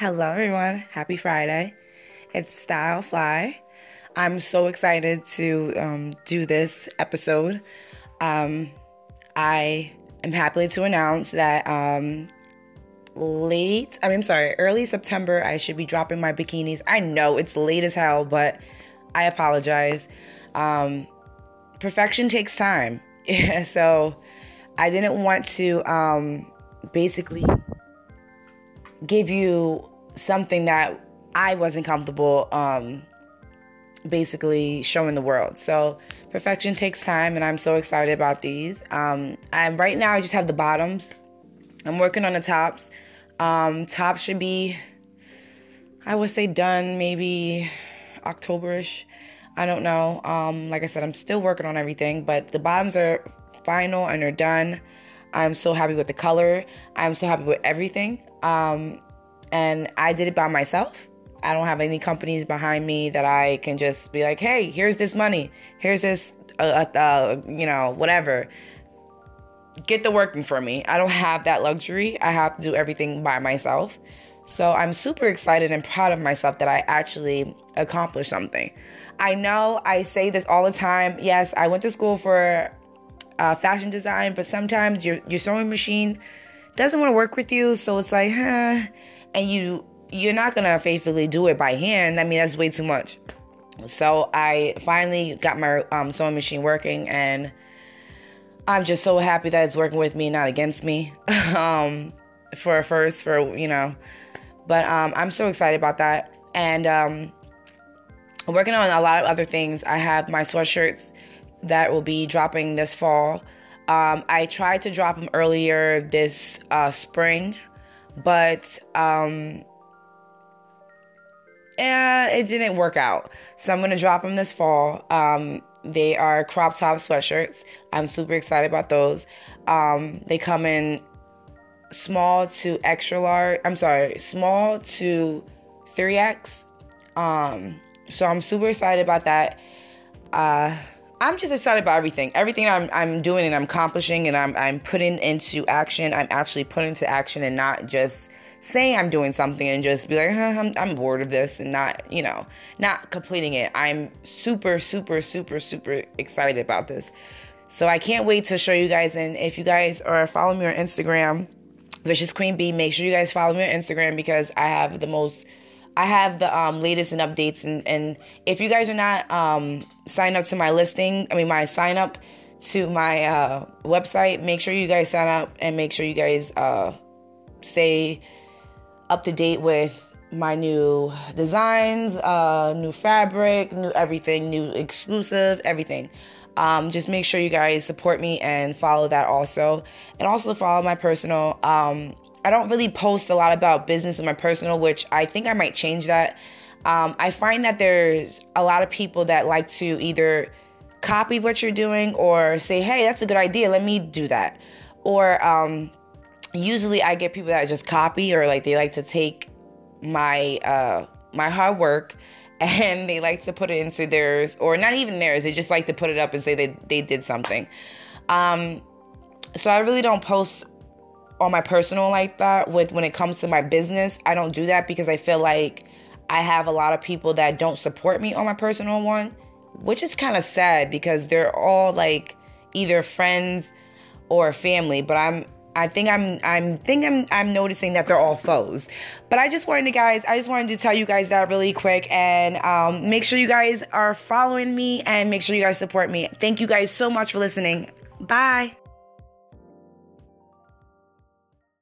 Hello, everyone. Happy Friday. It's Style Fly. I'm so excited to um, do this episode. Um, I am happy to announce that um, late, I mean, I'm sorry, early September, I should be dropping my bikinis. I know it's late as hell, but I apologize. Um, perfection takes time. so I didn't want to um, basically give you something that I wasn't comfortable um, basically showing the world. So perfection takes time, and I'm so excited about these. Um, I'm right now. I just have the bottoms. I'm working on the tops. Um, tops should be, I would say, done maybe Octoberish. I don't know. Um, like I said, I'm still working on everything, but the bottoms are final and they're done. I'm so happy with the color. I'm so happy with everything. Um, and I did it by myself. I don't have any companies behind me that I can just be like, hey, here's this money, here's this, uh, uh, uh, you know, whatever. Get the working for me. I don't have that luxury. I have to do everything by myself. So I'm super excited and proud of myself that I actually accomplished something. I know I say this all the time. Yes, I went to school for uh, fashion design, but sometimes your your sewing machine doesn't want to work with you. So it's like, huh, and you you're not gonna faithfully do it by hand. I mean, that's way too much. So I finally got my um, sewing machine working, and I'm just so happy that it's working with me, not against me. um, for first, for you know, but um, I'm so excited about that, and um, working on a lot of other things. I have my sweatshirts that will be dropping this fall. Um, I tried to drop them earlier this uh, spring but um eh, it didn't work out. So I'm gonna drop them this fall. Um, they are crop top sweatshirts. I'm super excited about those. Um, they come in small to extra large. I'm sorry, small to 3x. Um, so I'm super excited about that. Uh, I'm just excited about everything. Everything I'm I'm doing and I'm accomplishing and I'm I'm putting into action. I'm actually putting into action and not just saying I'm doing something and just be like, huh, I'm, I'm bored of this and not, you know, not completing it. I'm super, super, super, super excited about this. So I can't wait to show you guys. And if you guys are following me on Instagram, Vicious Queen Bee, make sure you guys follow me on Instagram because I have the most I have the um, latest and updates. And, and if you guys are not um, signed up to my listing, I mean, my sign up to my uh, website, make sure you guys sign up and make sure you guys uh, stay up to date with my new designs, uh, new fabric, new everything, new exclusive, everything. Um, just make sure you guys support me and follow that also. And also follow my personal um, I don't really post a lot about business in my personal, which I think I might change that. Um, I find that there's a lot of people that like to either copy what you're doing or say, hey, that's a good idea, let me do that. Or um, usually I get people that just copy or like they like to take my uh, my hard work and they like to put it into theirs or not even theirs they just like to put it up and say they, they did something um, so i really don't post on my personal like that with when it comes to my business. I don't do that because I feel like I have a lot of people that don't support me on my personal one, which is kind of sad because they're all like either friends or family, but I'm I think I'm I'm think I'm I'm noticing that they're all foes. But I just wanted to guys, I just wanted to tell you guys that really quick and um, make sure you guys are following me and make sure you guys support me. Thank you guys so much for listening. Bye.